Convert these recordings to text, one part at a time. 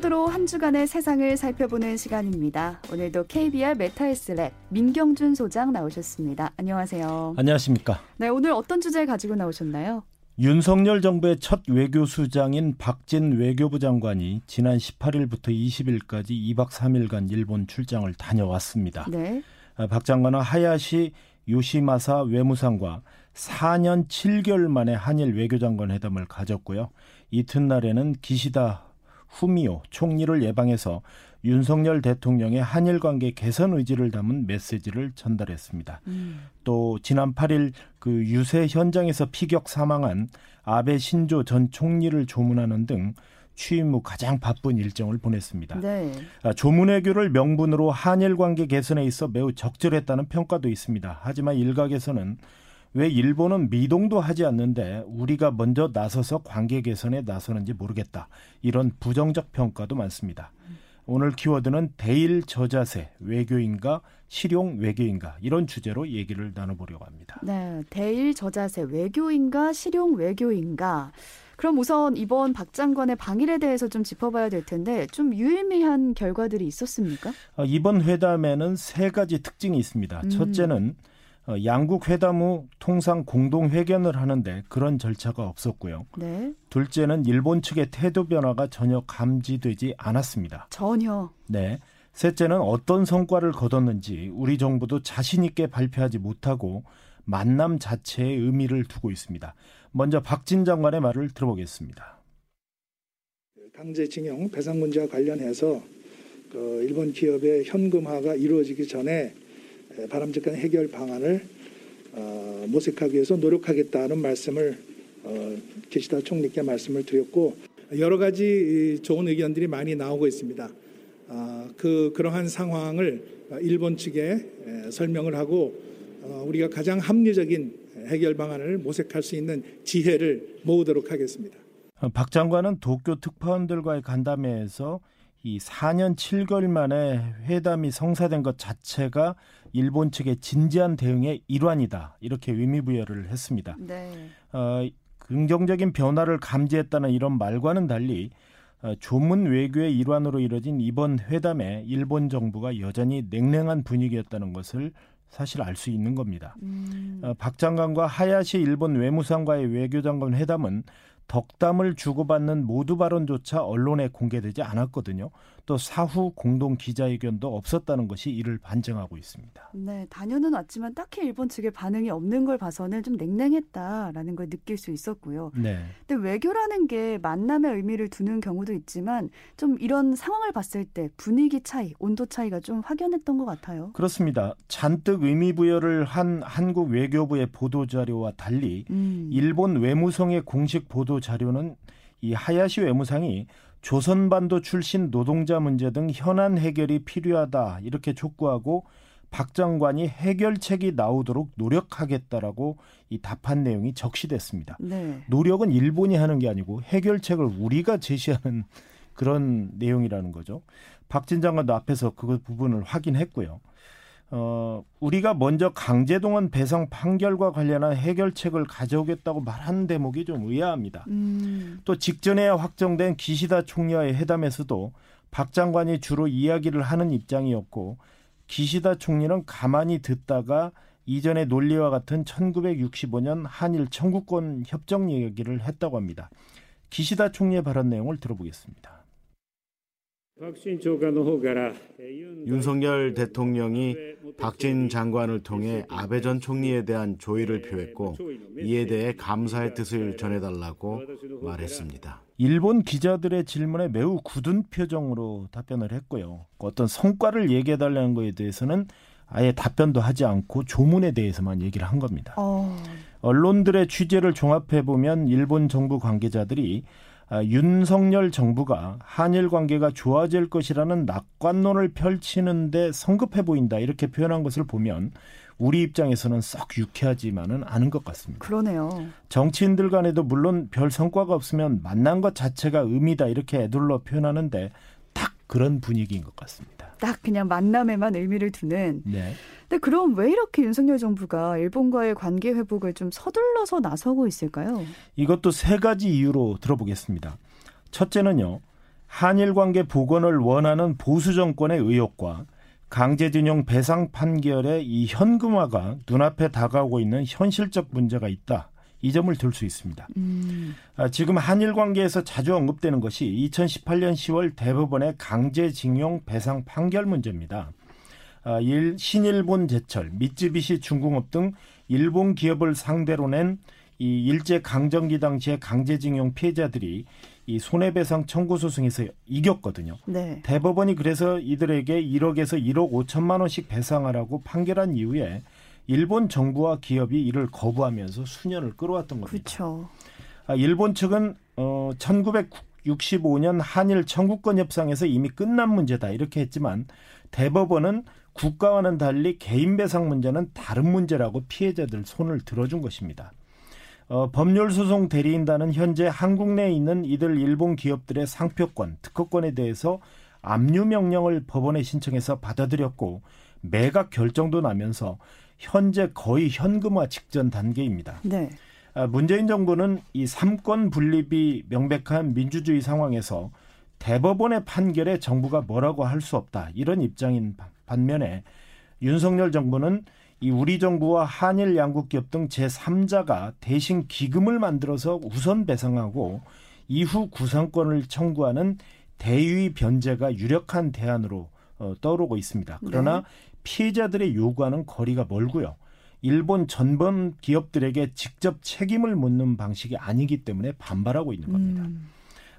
키워드로 한 주간의 세상을 살펴보는 시간입니다. 오늘도 KBR 메타헬스 랩 민경준 소장 나오셨습니다. 안녕하세요. 안녕하십니까. 네, 오늘 어떤 주제 가지고 나오셨나요? 윤석열 정부의 첫 외교 수장인 박진 외교부 장관이 지난 18일부터 20일까지 2박 3일간 일본 출장을 다녀왔습니다. 네. 아, 박 장관은 하야시 요시마사 외무상과 4년 7개월 만에 한일 외교장관 회담을 가졌고요. 이튿날에는 기시다 후미오 총리를 예방해서 윤석열 대통령의 한일 관계 개선 의지를 담은 메시지를 전달했습니다. 음. 또 지난 8일 그 유세 현장에서 피격 사망한 아베 신조 전 총리를 조문하는 등 취임 후 가장 바쁜 일정을 보냈습니다. 네. 아, 조문외교를 명분으로 한일 관계 개선에 있어 매우 적절했다는 평가도 있습니다. 하지만 일각에서는 왜 일본은 미동도 하지 않는데 우리가 먼저 나서서 관계 개선에 나서는지 모르겠다. 이런 부정적 평가도 많습니다. 오늘 키워드는 대일 저자세 외교인가 실용 외교인가 이런 주제로 얘기를 나눠보려고 합니다. 네, 대일 저자세 외교인가 실용 외교인가. 그럼 우선 이번 박 장관의 방일에 대해서 좀 짚어봐야 될 텐데 좀 유의미한 결과들이 있었습니까? 어, 이번 회담에는 세 가지 특징이 있습니다. 음. 첫째는 어, 양국 회담 후 통상 공동 회견을 하는데 그런 절차가 없었고요. 네. 둘째는 일본 측의 태도 변화가 전혀 감지되지 않았습니다. 전혀. 네. 셋째는 어떤 성과를 거뒀는지 우리 정부도 자신 있게 발표하지 못하고 만남 자체에 의미를 두고 있습니다. 먼저 박진 장관의 말을 들어보겠습니다. 강제징용 배상 문제와 관련해서 그 일본 기업의 현금화가 이루어지기 전에 바람직한 해결 방안을 어, 모색하기 위해서 노력하겠다는 말씀을 어, 기시다 총리께 말씀을 드렸고 여러 가지 좋은 의견들이 많이 나오고 있습니다. 아, 그 그러한 상황을 일본 측에 설명을 하고 어, 우리가 가장 합리적인 해결 방안을 모색할 수 있는 지혜를 모으도록 하겠습니다. 박 장관은 도쿄 특파원들과의 간담회에서 이 4년 7개월 만에 회담이 성사된 것 자체가 일본 측의 진지한 대응의 일환이다. 이렇게 의미부여를 했습니다. 네. 어, 긍정적인 변화를 감지했다는 이런 말과는 달리 어, 조문 외교의 일환으로 이뤄진 이번 회담에 일본 정부가 여전히 냉랭한 분위기였다는 것을 사실 알 수 있는 겁니다. 음. 어, 박 장관과 하야시 일본 외무상과의 외교장관 회담은 덕담을 주고받는 모두 발언조차 언론에 공개되지 않았거든요. 또 사후 공동 기자회견도 없었다는 것이 이를 반증하고 있습니다. 네, 다녀는 왔지만 딱히 일본 측의 반응이 없는 걸 봐서는 좀 냉랭했다라는 걸 느낄 수 있었고요. 네. 근데 외교라는 게 만남의 의미를 두는 경우도 있지만 좀 이런 상황을 봤을 때 분위기 차이, 온도 차이가 좀 확연했던 것 같아요. 그렇습니다. 잔뜩 의미 부여를 한 한국 외교부의 보도 자료와 달리 음. 일본 외무성의 공식 보도 자료는 이 하야시 외무상이 조선반도 출신 노동자 문제 등 현안 해결이 필요하다 이렇게 촉구하고 박 장관이 해결책이 나오도록 노력하겠다라고 이 답한 내용이 적시됐습니다. 네. 노력은 일본이 하는 게 아니고 해결책을 우리가 제시하는 그런 내용이라는 거죠. 박진 장관도 앞에서 그 부분을 확인했고요. 어, 우리가 먼저 강제동원 배상 판결과 관련한 해결책을 가져오겠다고 말하는 대목이 좀 의아합니다. 음. 또 직전에 확정된 기시다 총리와의 회담에서도 박 장관이 주로 이야기를 하는 입장이었고 기시다 총리는 가만히 듣다가 이전의 논리와 같은 1965년 한일 청구권 협정 얘기를 했다고 합니다. 기시다 총리의 발언 내용을 들어보겠습니다. 윤석열 대통령이 박진 장관을 통해 아베 전 총리에 대한 조의를 표했고 이에 대해 감사의 뜻을 전해달라고 말했습니다. 일본 기자들의 질문에 매우 굳은 표정으로 답변을 했고요. 어떤 성과를 얘기해달라는 것에 대해서는 아예 답변도 하지 않고 조문에 대해서만 얘기를 한 겁니다. 어... 언론들의 취재를 종합해 보면 일본 정부 관계자들이 아, 윤석열 정부가 한일 관계가 좋아질 것이라는 낙관론을 펼치는데 성급해 보인다 이렇게 표현한 것을 보면 우리 입장에서는 썩 유쾌하지만은 않은 것 같습니다. 그러네요. 정치인들 간에도 물론 별 성과가 없으면 만난 것 자체가 의미다 이렇게 애둘러 표현하는데 딱 그런 분위기인 것 같습니다. 딱 그냥 만남에만 의미를 두는. 네. 근데 그럼 왜 이렇게 윤석열 정부가 일본과의 관계 회복을 좀 서둘러서 나서고 있을까요? 이것도 세 가지 이유로 들어보겠습니다. 첫째는요. 한일 관계 복원을 원하는 보수 정권의 의혹과 강제징용 배상 판결의 이 현금화가 눈앞에 다가오고 있는 현실적 문제가 있다. 이 점을 들 수 있습니다. 음. 아, 지금 한일 관계에서 자주 언급되는 것이 2018년 10월 대법원의 강제징용 배상 판결 문제입니다. 아, 일, 신일본 제철, 미쯔비시 중공업 등 일본 기업을 상대로 낸 이 일제 강점기 당시의 강제징용 피해자들이 이 손해배상 청구 소송에서 이겼거든요. 네. 대법원이 그래서 이들에게 1억에서 1억 5천만 원씩 배상하라고 판결한 이후에 일본 정부와 기업이 이를 거부하면서 수년을 끌어왔던 겁니다. 그렇죠. 아, 일본 측은 어 1965년 한일 청구권 협상에서 이미 끝난 문제다 이렇게 했지만 대법원은 국가와는 달리 개인 배상 문제는 다른 문제라고 피해자들 손을 들어준 것입니다. 어, 법률 소송 대리인단은 현재 한국 내에 있는 이들 일본 기업들의 상표권, 특허권에 대해서 압류 명령을 법원에 신청해서 받아들였고 매각 결정도 나면서 현재 거의 현금화 직전 단계입니다. 네. 아, 문재인 정부는 이 삼권 분립이 명백한 민주주의 상황에서 대법원의 판결에 정부가 뭐라고 할 수 없다 이런 입장인 반면에 윤석열 정부는 이 우리 정부와 한일 양국 기업 등 제3자가 대신 기금을 만들어서 우선 배상하고 이후 구상권을 청구하는 대위 변제가 유력한 대안으로 어, 떠오르고 있습니다. 그러나 네. 피해자들의 요구하는 거리가 멀고요. 일본 전범 기업들에게 직접 책임을 묻는 방식이 아니기 때문에 반발하고 있는 겁니다. 음.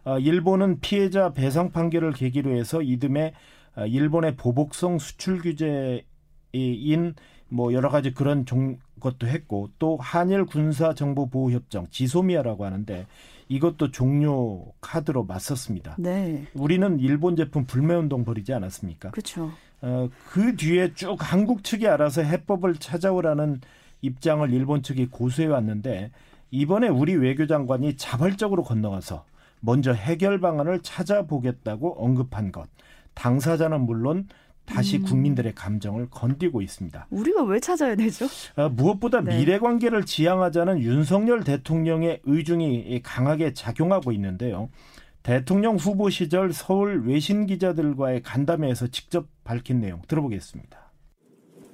어, 일본은 피해자 배상 판결을 계기로 해서 이듬해 어, 일본의 보복성 수출 규제인 뭐 여러 가지 그런 종, 것도 했고 또 한일 군사 정보 보호 협정 지소미아라고 하는데 이것도 종료 카드로 맞섰습니다. 네. 우리는 일본 제품 불매 운동 벌이지 않았습니까? 그렇죠. 어, 그 뒤에 쭉 한국 측이 알아서 해법을 찾아오라는 입장을 일본 측이 고수해 왔는데 이번에 우리 외교장관이 자발적으로 건너가서 먼저 해결 방안을 찾아보겠다고 언급한 것. 당사자는 물론 다시 음. 국민들의 감정을 건디고 있습니다. 우리가 왜 찾아야 되죠? 어, 무엇보다 네. 미래 관계를 지향하자는 윤석열 대통령의 의중이 강하게 작용하고 있는데요. 대통령 후보 시절 서울 외신 기자들과의 간담회에서 직접 밝힌 내용 들어보겠습니다.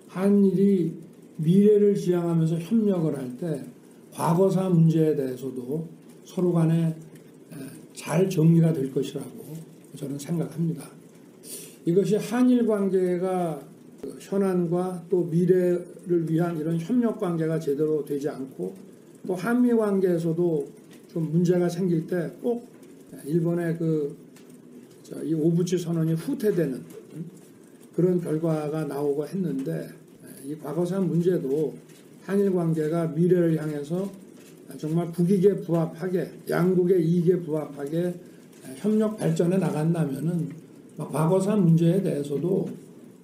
한일이 미래를 지향하면서 협력을 할 때 과거사 문제에 대해서도 서로 간에 잘 정리가 될 것이라고 저는 생각합니다. 이것이 한일 관계가 현안과 또 미래를 위한 이런 협력 관계가 제대로 되지 않고 또 한미 관계에서도 좀 문제가 생길 때꼭 일본의 그 이 오부치 선언이 후퇴되는 그런 결과가 나오고 했는데 이 과거사 문제도 한일 관계가 미래를 향해서 정말 국익에 부합하게 양국의 이익에 부합하게 협력 발전해 나간다면은 과거사 문제에 대해서도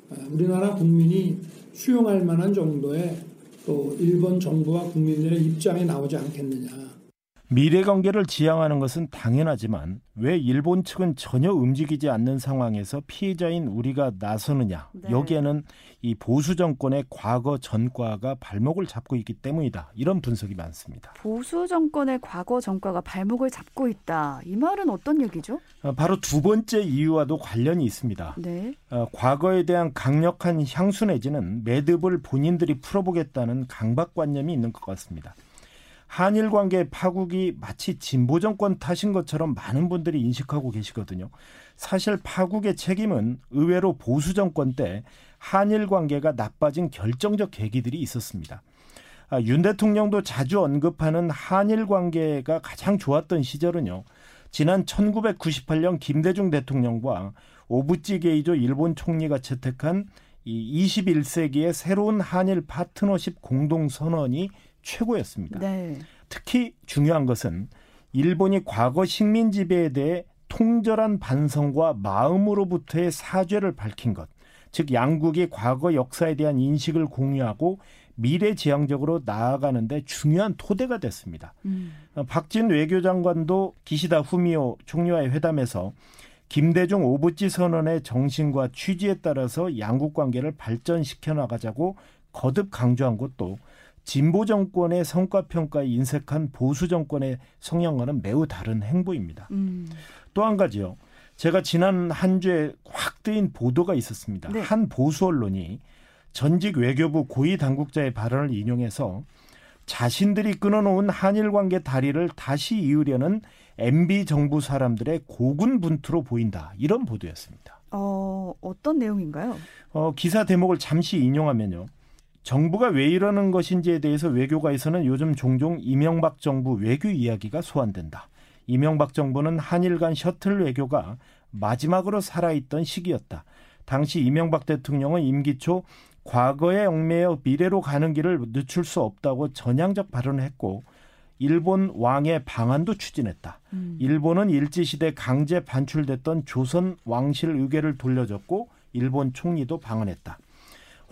아, 우리나라 국민이 수용할 만한 정도의 또 일본 정부와 국민들의 입장이 나오지 않겠느냐. 미래 관계를 지향하는 것은 당연하지만 왜 일본 측은 전혀 움직이지 않는 상황에서 피해자인 우리가 나서느냐. 네. 여기에는 이 보수 정권의 과거 전과가 발목을 잡고 있기 때문이다. 이런 분석이 많습니다. 보수 정권의 과거 전과가 발목을 잡고 있다. 이 말은 어떤 얘기죠? 어, 바로 두 번째 이유와도 관련이 있습니다. 네. 어, 과거에 대한 강력한 향수 내지는 매듭을 본인들이 풀어보겠다는 강박관념이 있는 것 같습니다. 한일 관계 파국이 마치 진보 정권 탓인 것처럼 많은 분들이 인식하고 계시거든요. 사실 파국의 책임은 의외로 보수 정권 때 한일 관계가 나빠진 결정적 계기들이 있었습니다. 아, 윤 대통령도 자주 언급하는 한일 관계가 가장 좋았던 시절은요. 지난 1998년 김대중 대통령과 오부찌 게이조 일본 총리가 채택한 이 21세기의 새로운 한일 파트너십 공동 선언이 최고였습니다. 네. 특히 중요한 것은 일본이 과거 식민 지배에 대해 통절한 반성과 마음으로부터의 사죄를 밝힌 것. 즉 양국이 과거 역사에 대한 인식을 공유하고 미래지향적으로 나아가는데 중요한 토대가 됐습니다. 음. 박진 외교장관도 기시다 후미오 총리와의 회담에서 김대중 오부지 선언의 정신과 취지에 따라서 양국 관계를 발전시켜 나가자고 거듭 강조한 것도 진보 정권의 성과 평가에 인색한 보수 정권의 성향과는 매우 다른 행보입니다. 음. 또한 가지요. 제가 지난 한 주에 확 뜨인 보도가 있었습니다. 네. 한 보수 언론이 전직 외교부 고위 당국자의 발언을 인용해서 자신들이 끊어놓은 한일 관계 다리를 다시 이으려는 MB 정부 사람들의 고군분투로 보인다. 이런 보도였습니다. 어, 어떤 내용인가요? 어, 기사 대목을 잠시 인용하면요. 정부가 왜 이러는 것인지에 대해서 외교가에서는 요즘 종종 이명박 정부 외교 이야기가 소환된다. 이명박 정부는 한일 간 셔틀 외교가 마지막으로 살아있던 시기였다. 당시 이명박 대통령은 임기 초 과거에 얽매여 미래로 가는 길을 늦출 수 없다고 전향적 발언을 했고 일본 왕의 방안도 추진했다. 음. 일본은 일제시대 강제 반출됐던 조선 왕실 의궤를 돌려줬고 일본 총리도 방언했다.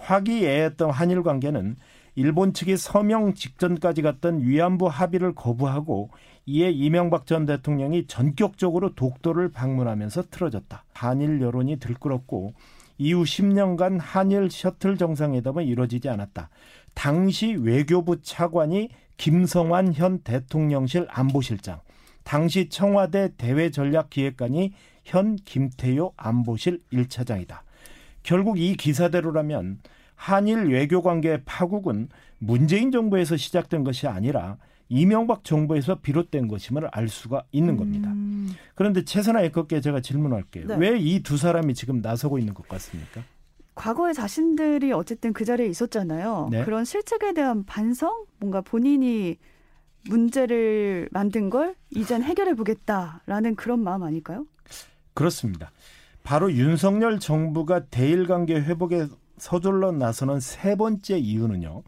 화기애애했던 한일 관계는 일본 측이 서명 직전까지 갔던 위안부 합의를 거부하고 이에 이명박 전 대통령이 전격적으로 독도를 방문하면서 틀어졌다. 한일 여론이 들끓었고 이후 10년간 한일 셔틀 정상회담은 이루어지지 않았다. 당시 외교부 차관이 김성환 현 대통령실 안보실장, 당시 청와대 대외전략기획관이 현 김태효 안보실 1차장이다. 결국 이 기사대로라면 한일 외교 관계 파국은 문재인 정부에서 시작된 것이 아니라 이명박 정부에서 비롯된 것임을 알 수가 있는 겁니다. 음. 그런데 최선아 애커께 제가 질문할게요. 네. 왜이 두 사람이 지금 나서고 있는 것 같습니까? 과거에 자신들이 어쨌든 그 자리에 있었잖아요. 네. 그런 실책에 대한 반성, 뭔가 본인이 문제를 만든 걸 이젠 해결해 보겠다라는 그런 마음 아닐까요? 그렇습니다. 바로 윤석열 정부가 대일 관계 회복에 서둘러 나서는 세 번째 이유는요.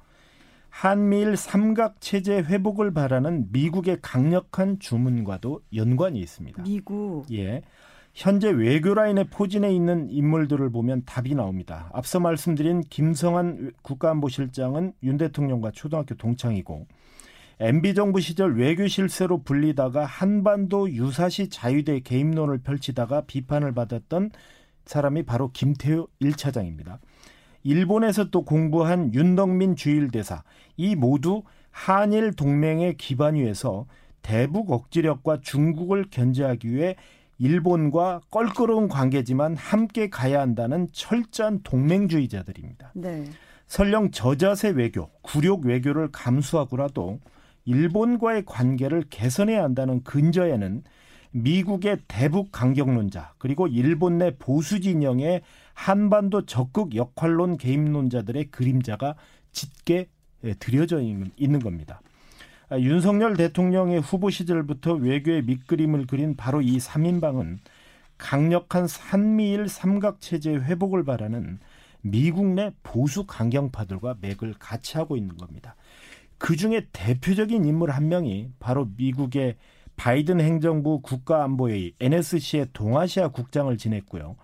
한미일 삼각 체제 회복을 바라는 미국의 강력한 주문과도 연관이 있습니다. 미국. 예. 현재 외교 라인에 포진해 있는 인물들을 보면 답이 나옵니다. 앞서 말씀드린 김성한 국가안보실장은 윤 대통령과 초등학교 동창이고 MB 정부 시절 외교 실세로 불리다가 한반도 유사시 자유대 개입론을 펼치다가 비판을 받았던 사람이 바로 김태효 1차장입니다. 일본에서 또 공부한 윤덕민 주일대사 이 모두 한일 동맹의 기반 위에서 대북 억지력과 중국을 견제하기 위해 일본과 껄끄러운 관계지만 함께 가야 한다는 철저한 동맹주의자들입니다. 네. 설령 저자세 외교, 굴욕 외교를 감수하고라도 일본과의 관계를 개선해야 한다는 근저에는 미국의 대북 강경론자 그리고 일본 내 보수 진영의 한반도 적극 역할론 개입론자들의 그림자가 짙게 들여져 있는 겁니다. 아, 윤석열 대통령의 후보 시절부터 외교의 밑그림을 그린 바로 이 3인방은 강력한 한미일 삼각체제 회복을 바라는 미국 내 보수 강경파들과 맥을 같이 하고 있는 겁니다. 그 중에 대표적인 인물 한 명이 바로 미국의 바이든 행정부 국가안보회의 NSC의 동아시아 국장을 지냈고요.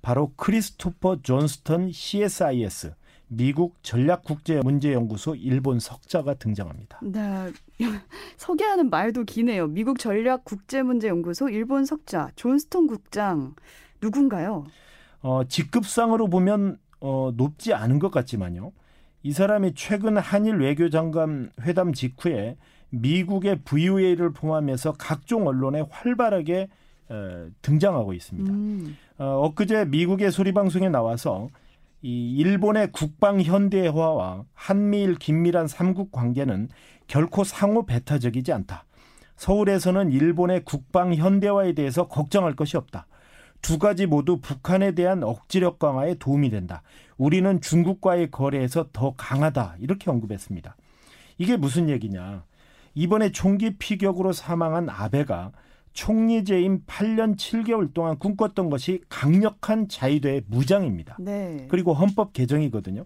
바로 크리스토퍼 존스턴 CSIS 미국 전략국제문제연구소 일본 석자가 등장합니다. 네. 소개하는 말도 기네요. 미국 전략국제문제연구소 일본 석자 존스턴 국장 누군가요? 어, 직급상으로 보면 어, 높지 않은 것 같지만요. 이 사람이 최근 한일 외교장관 회담 직후에 미국의 VOA를 포함해서 각종 언론에 활발하게 어, 등장하고 있습니다. 음. 어, 엊그제 미국의 소리방송에 나와서 이 일본의 국방 현대화와 한미일 긴밀한 삼국 관계는 결코 상호 배타적이지 않다. 서울에서는 일본의 국방 현대화에 대해서 걱정할 것이 없다. 두 가지 모두 북한에 대한 억지력 강화에 도움이 된다. 우리는 중국과의 거래에서 더 강하다. 이렇게 언급했습니다. 이게 무슨 얘기냐. 이번에 총기 피격으로 사망한 아베가 총리 재임 8년 7개월 동안 꿈꿨던 것이 강력한 자유대의 무장입니다. 네. 그리고 헌법 개정이거든요.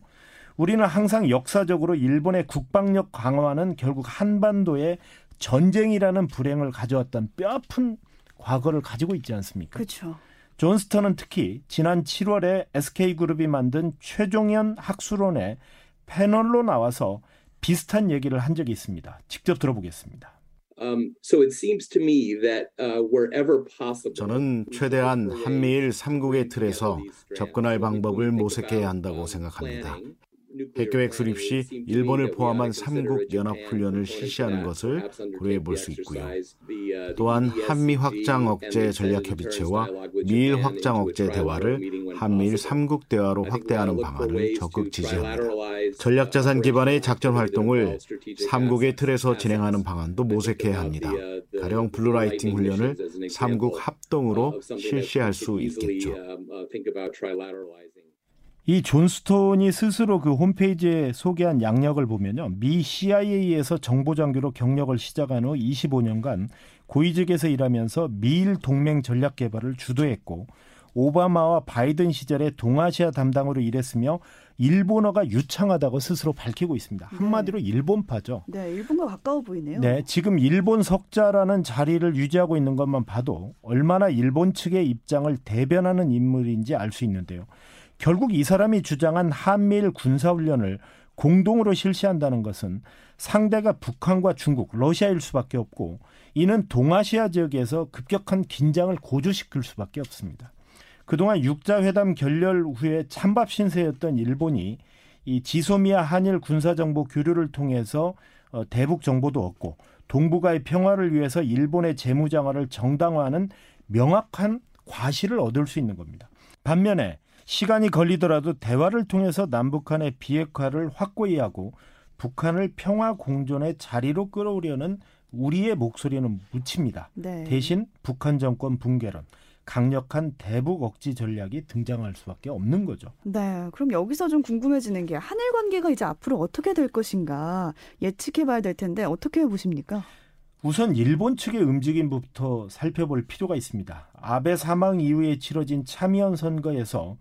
우리는 항상 역사적으로 일본의 국방력 강화는 결국 한반도에 전쟁이라는 불행을 가져왔던 뼈아픈 과거를 가지고 있지 않습니까? 그렇죠. 존스턴은 특히 지난 7월에 SK그룹이 만든 최종현 학술원의 패널로 나와서 비슷한 얘기를 한 적이 있습니다. 직접 들어보겠습니다. Um, uh, 저는 최대한 한미일 삼국의 틀에서 접근할 방법을 모색해야 한다고 생각합니다. 핵계획 수립 시 일본을 포함한 3국 연합훈련을 실시하는 것을 고려해 볼 수 있고요. 또한 한미 확장 억제 전략협의체와 미일 확장 억제 대화를 한미일 3국 대화로 확대하는 방안을 적극 지지합니다. 전략자산 기반의 작전 활동을 3국의 틀에서 진행하는 방안도 모색해야 합니다. 가령 Blue Lightning 훈련을 3국 합동으로 실시할 수 있겠죠. 이 존 스톤이 스스로 그 홈페이지에 소개한 약력을 보면요. 미 CIA에서 정보장교로 경력을 시작한 후 25년간 고위직에서 일하면서 미일 동맹 전략 개발을 주도했고 오바마와 바이든 시절에 동아시아 담당으로 일했으며 일본어가 유창하다고 스스로 밝히고 있습니다. 네. 한마디로 네. 일본파죠. 네, 일본과 가까워 보이네요. 네, 지금 일본 석자라는 자리를 유지하고 있는 것만 봐도 얼마나 일본 측의 입장을 대변하는 인물인지 알 수 있는데요. 결국 이 사람이 주장한 한미일 군사훈련을 공동으로 실시한다는 것은 상대가 북한과 중국, 러시아일 수밖에 없고 이는 동아시아 지역에서 급격한 긴장을 고조시킬 수밖에 없습니다. 그동안 육자회담 결렬 후에 찬밥 신세였던 일본이 이 지소미아 한일 군사정보 교류를 통해서 어, 대북 정보도 얻고 동북아의 평화를 위해서 일본의 재무장화를 정당화하는 명확한 과실을 얻을 수 있는 겁니다. 반면에 시간이 걸리더라도 대화를 통해서 남북한의 비핵화를 확고히 하고 북한을 평화 공존의 자리로 끌어오려는 우리의 목소리는 묻힙니다. 네. 대신 북한 정권 붕괴론, 강력한 대북 억지 전략이 등장할 수밖에 없는 거죠. 네. 그럼 여기서 좀 궁금해지는 게 한일 관계가 이제 앞으로 어떻게 될 것인가 예측해 봐야 될 텐데 어떻게 보십니까? 우선 일본 측의 움직임부터 살펴볼 필요가 있습니다. 아베 사망 이후에 치러진 참의원 선거에서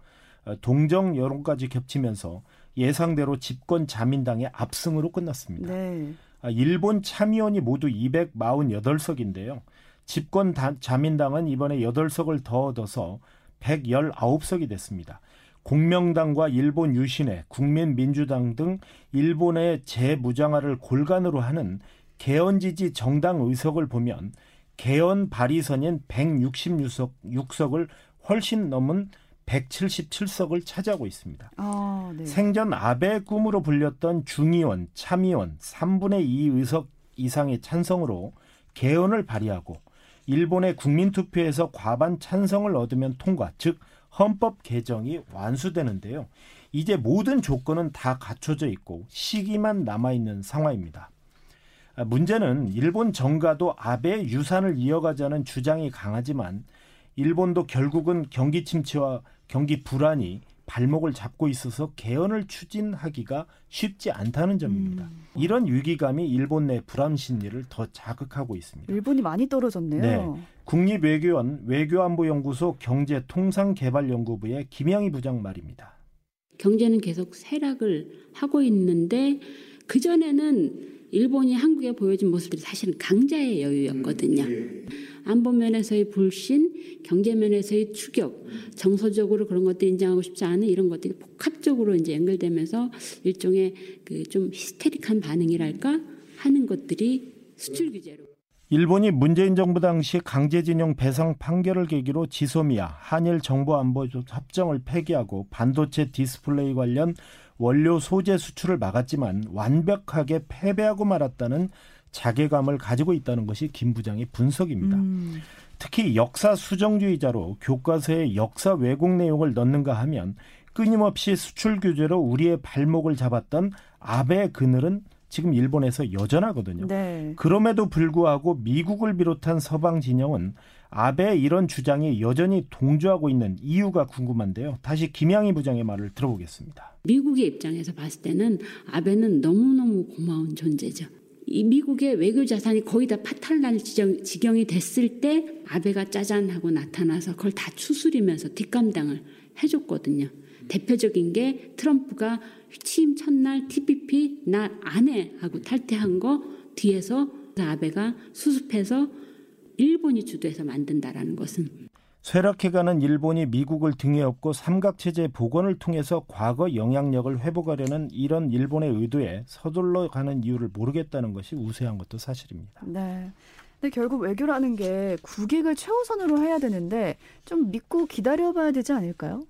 동정 여론까지 겹치면서 예상대로 집권 자민당의 압승으로 끝났습니다. 네. 아, 일본 참의원이 모두 248석인데요. 집권 자민당은 이번에 8석을 더 얻어서 119석이 됐습니다. 공명당과 일본 유신회, 국민민주당 등 일본의 재무장화를 골간으로 하는 개헌 지지 정당 의석을 보면 개헌 발의선인 166석을 훨씬 넘은 177석을 차지하고 있습니다. 아, 네. 생전 아베 꿈으로 불렸던 중의원, 참의원 3분의 2 의석 이상의 찬성으로 개헌을 발의하고 일본의 국민투표에서 과반 찬성을 얻으면 통과, 즉 헌법 개정이 완수되는데요. 이제 모든 조건은 다 갖춰져 있고 시기만 남아 있는 상황입니다. 문제는 일본 정가도 아베 유산을 이어가자는 주장이 강하지만 일본도 결국은 경기 침체와 경기 불안이 발목을 잡고 있어서 개헌을 추진하기가 쉽지 않다는 점입니다. 음. 이런 위기감이 일본 내 불안 심리를 더 자극하고 있습니다. 일본이 많이 떨어졌네요. 네. 국립외교원 외교안보연구소 경제통상개발연구부의 김영희 부장 말입니다. 경제는 계속 쇠락을 하고 있는데 그 전에는 일본이 한국에 보여준 모습들이 사실은 강자의 여유였거든요. 음. 예. 안보 면에서의 불신, 경제 면에서의 추격, 정서적으로 그런 것들 인정하고 싶지 않은 이런 것들이 복합적으로 이제 연결되면서 일종의 그 좀 히스테릭한 반응이랄까 하는 것들이 수출 규제로. 일본이 문재인 정부 당시 강제징용 배상 판결을 계기로 지소미아 한일 정보 안보 협정을 폐기하고 반도체 디스플레이 관련 원료 소재 수출을 막았지만 완벽하게 패배하고 말았다는 자괴감을 가지고 있다는 것이 김 부장의 분석입니다. 음. 특히 역사 수정주의자로 교과서에 역사 왜곡 내용을 넣는가 하면 끊임없이 수출 규제로 우리의 발목을 잡았던 아베 그늘은 지금 일본에서 여전하거든요. 네. 그럼에도 불구하고 미국을 비롯한 서방 진영은 아베 이런 주장이 여전히 동조하고 있는 이유가 궁금한데요. 다시 김양희 부장의 말을 들어보겠습니다. 미국의 입장에서 봤을 때는 아베는 너무너무 고마운 존재죠. 이 미국의 외교 자산이 거의 다 파탈날 지경, 지경이 됐을 때 아베가 짜잔 하고 나타나서 그걸 다 추스리면서 뒷감당을 해줬거든요. 대표적인 게 트럼프가 취임 첫날 TPP 나 안해 하고 탈퇴한 거 뒤에서 아베가 수습해서 일본이 주도해서 만든다라는 것은 쇠락해가는 일본이 미국을 등에 업고 삼각체제 복원을 통해서 과거 영향력을 회복하려는 이런 일본의 의도에 서둘러 가는 이유를 모르겠다는 것이 우세한 것도 사실입니다. 네. 근데 결국 외교라는 게 국익을 최우선으로 해야 되는데 좀 믿고 기다려봐야 되지 않을까요?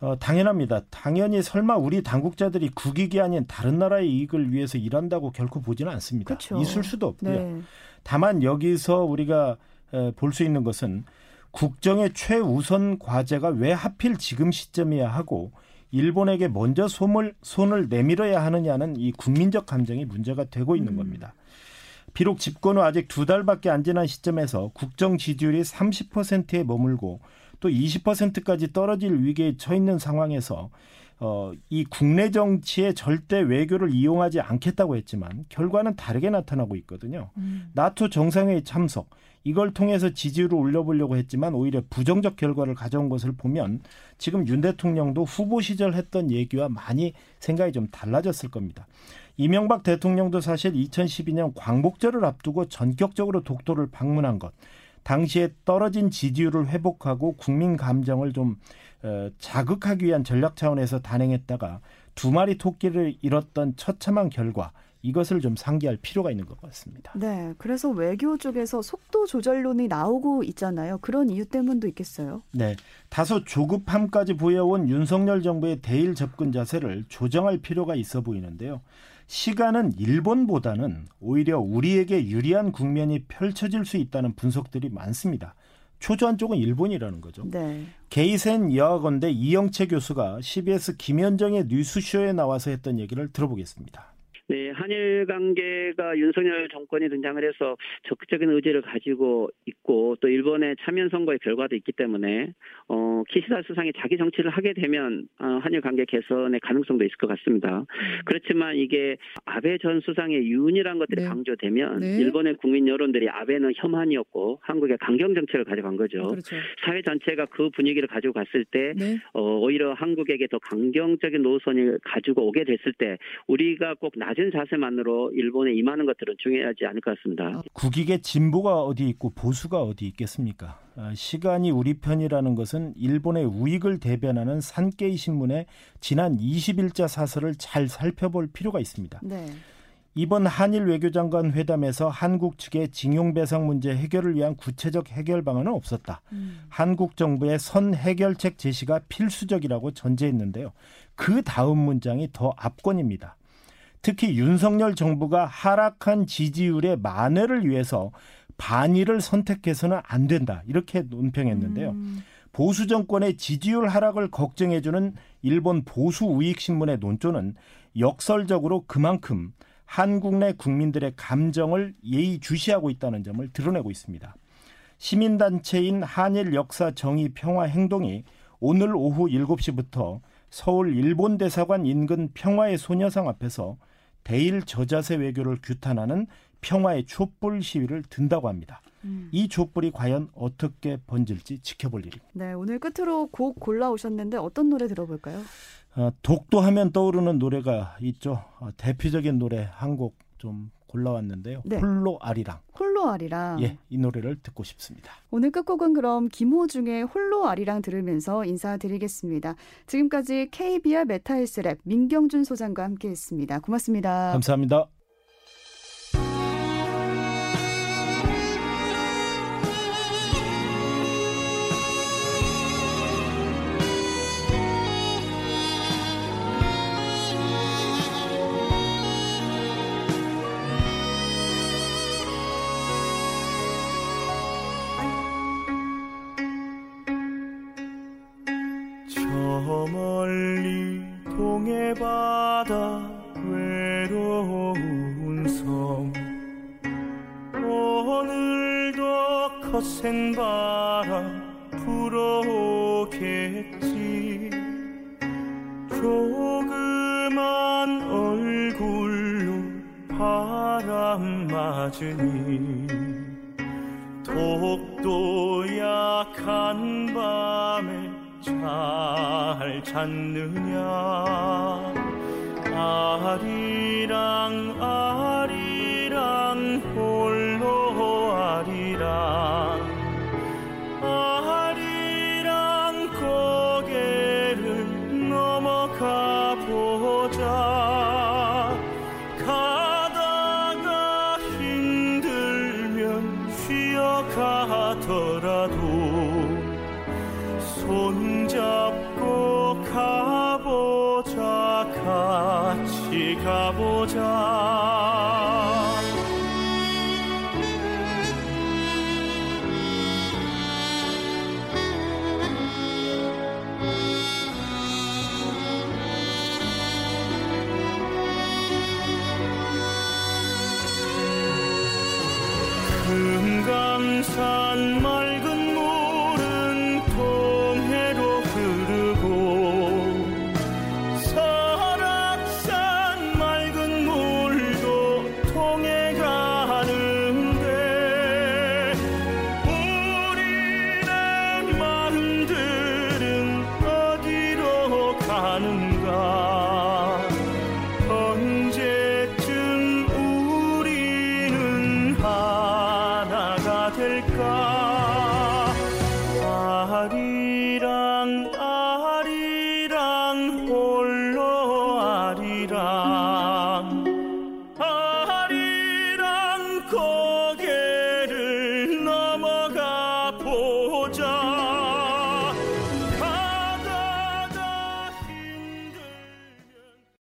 어, 당연합니다. 당연히 설마 우리 당국자들이 국익이 아닌 다른 나라의 이익을 위해서 일한다고 결코 보지는 않습니다. 그렇죠. 있을 수도 없고요. 네. 다만 여기서 우리가 볼 수 있는 것은 국정의 최우선 과제가 왜 하필 지금 시점이야 하고 일본에게 먼저 손을, 손을 내밀어야 하느냐는 이 국민적 감정이 문제가 되고 있는 음. 겁니다. 비록 집권 후 아직 두 달밖에 안 지난 시점에서 국정 지지율이 30%에 머물고 또 20%까지 떨어질 위기에 처 있는 상황에서 어, 이 국내 정치에 절대 외교를 이용하지 않겠다고 했지만 결과는 다르게 나타나고 있거든요. 음. 나토 정상회의 참석 이걸 통해서 지지율을 올려보려고 했지만 오히려 부정적 결과를 가져온 것을 보면 지금 윤 대통령도 후보 시절 했던 얘기와 많이 생각이 좀 달라졌을 겁니다. 이명박 대통령도 사실 2012년 광복절을 앞두고 전격적으로 독도를 방문한 것 당시에 떨어진 지지율을 회복하고 국민 감정을 좀 어, 자극하기 위한 전략 차원에서 단행했다가 두 마리 토끼를 잃었던 처참한 결과 이것을 좀 상기할 필요가 있는 것 같습니다. 네, 그래서 외교 쪽에서 속도 조절론이 나오고 있잖아요. 그런 이유 때문도 있겠어요. 네, 다소 조급함까지 보여온 윤석열 정부의 대일 접근 자세를 조정할 필요가 있어 보이는데요. 시간은 일본보다는 오히려 우리에게 유리한 국면이 펼쳐질 수 있다는 분석들이 많습니다. 초조한 쪽은 일본이라는 거죠. 네. 게이센 여학원대 이영채 교수가 CBS 김현정의 뉴스쇼에 나와서 했던 얘기를 들어보겠습니다. 네, 한일 관계가 윤석열 정권이 등장을 해서 적극적인 의지를 가지고 있고 또 일본의 참여 선거의 결과도 있기 때문에 어, 키시다 수상이 자기 정치를 하게 되면 어, 한일 관계 개선의 가능성도 있을 것 같습니다. 그렇지만 이게 아베 전 수상의 유운이라는 것들이 네. 강조되면 네. 일본의 국민 여론들이 아베는 혐한이었고 한국의 강경 정책을 가져간 거죠. 그렇죠. 사회 전체가 그 분위기를 가지고 갔을 때 네. 어, 오히려 한국에게 더 강경적인 노선을 가지고 오게 됐을 때 우리가 꼭 낮은 자세만으로 일본에 임하는 것들은 중요하지 않을 것 같습니다. 국익의 진보가 어디 있고 보수가 어디 있겠습니까? 아, 시간이 우리 편이라는 것은 일본의 우익을 대변하는 산케이 신문의 지난 20일자 사설을 잘 살펴볼 필요가 있습니다. 네. 이번 한일 외교장관 회담에서 한국 측의 징용배상 문제 해결을 위한 구체적 해결 방안은 없었다. 음. 한국 정부의 선 해결책 제시가 필수적이라고 전제했는데요. 그 다음 문장이 더 압권입니다. 특히 윤석열 정부가 하락한 지지율의 만회를 위해서 반일을 선택해서는 안 된다. 이렇게 논평했는데요. 음. 보수 정권의 지지율 하락을 걱정해주는 일본 보수 우익 신문의 논조는 역설적으로 그만큼 한국 내 국민들의 감정을 예의주시하고 있다는 점을 드러내고 있습니다. 시민단체인 한일 역사 정의 평화 행동이 오늘 오후 7시부터 서울 일본 대사관 인근 평화의 소녀상 앞에서 대일 저자세 외교를 규탄하는 평화의 촛불 시위를 든다고 합니다. 음. 이 촛불이 과연 어떻게 번질지 지켜볼 일입니다. 네, 오늘 끝으로 곡 골라오셨는데 어떤 노래 들어볼까요? 어, 독도 하면 떠오르는 노래가 있죠. 어, 대표적인 노래 한 곡 좀 골라왔는데요. 네. 홀로 아리랑. 홀로 아리랑. 예, 이 노래를 듣고 싶습니다. 오늘 끝곡은 그럼 김호중의 홀로 아리랑 들으면서 인사드리겠습니다. 지금까지 KBR 메타헬스랩 민경준 소장과 함께했습니다. 고맙습니다. 감사합니다.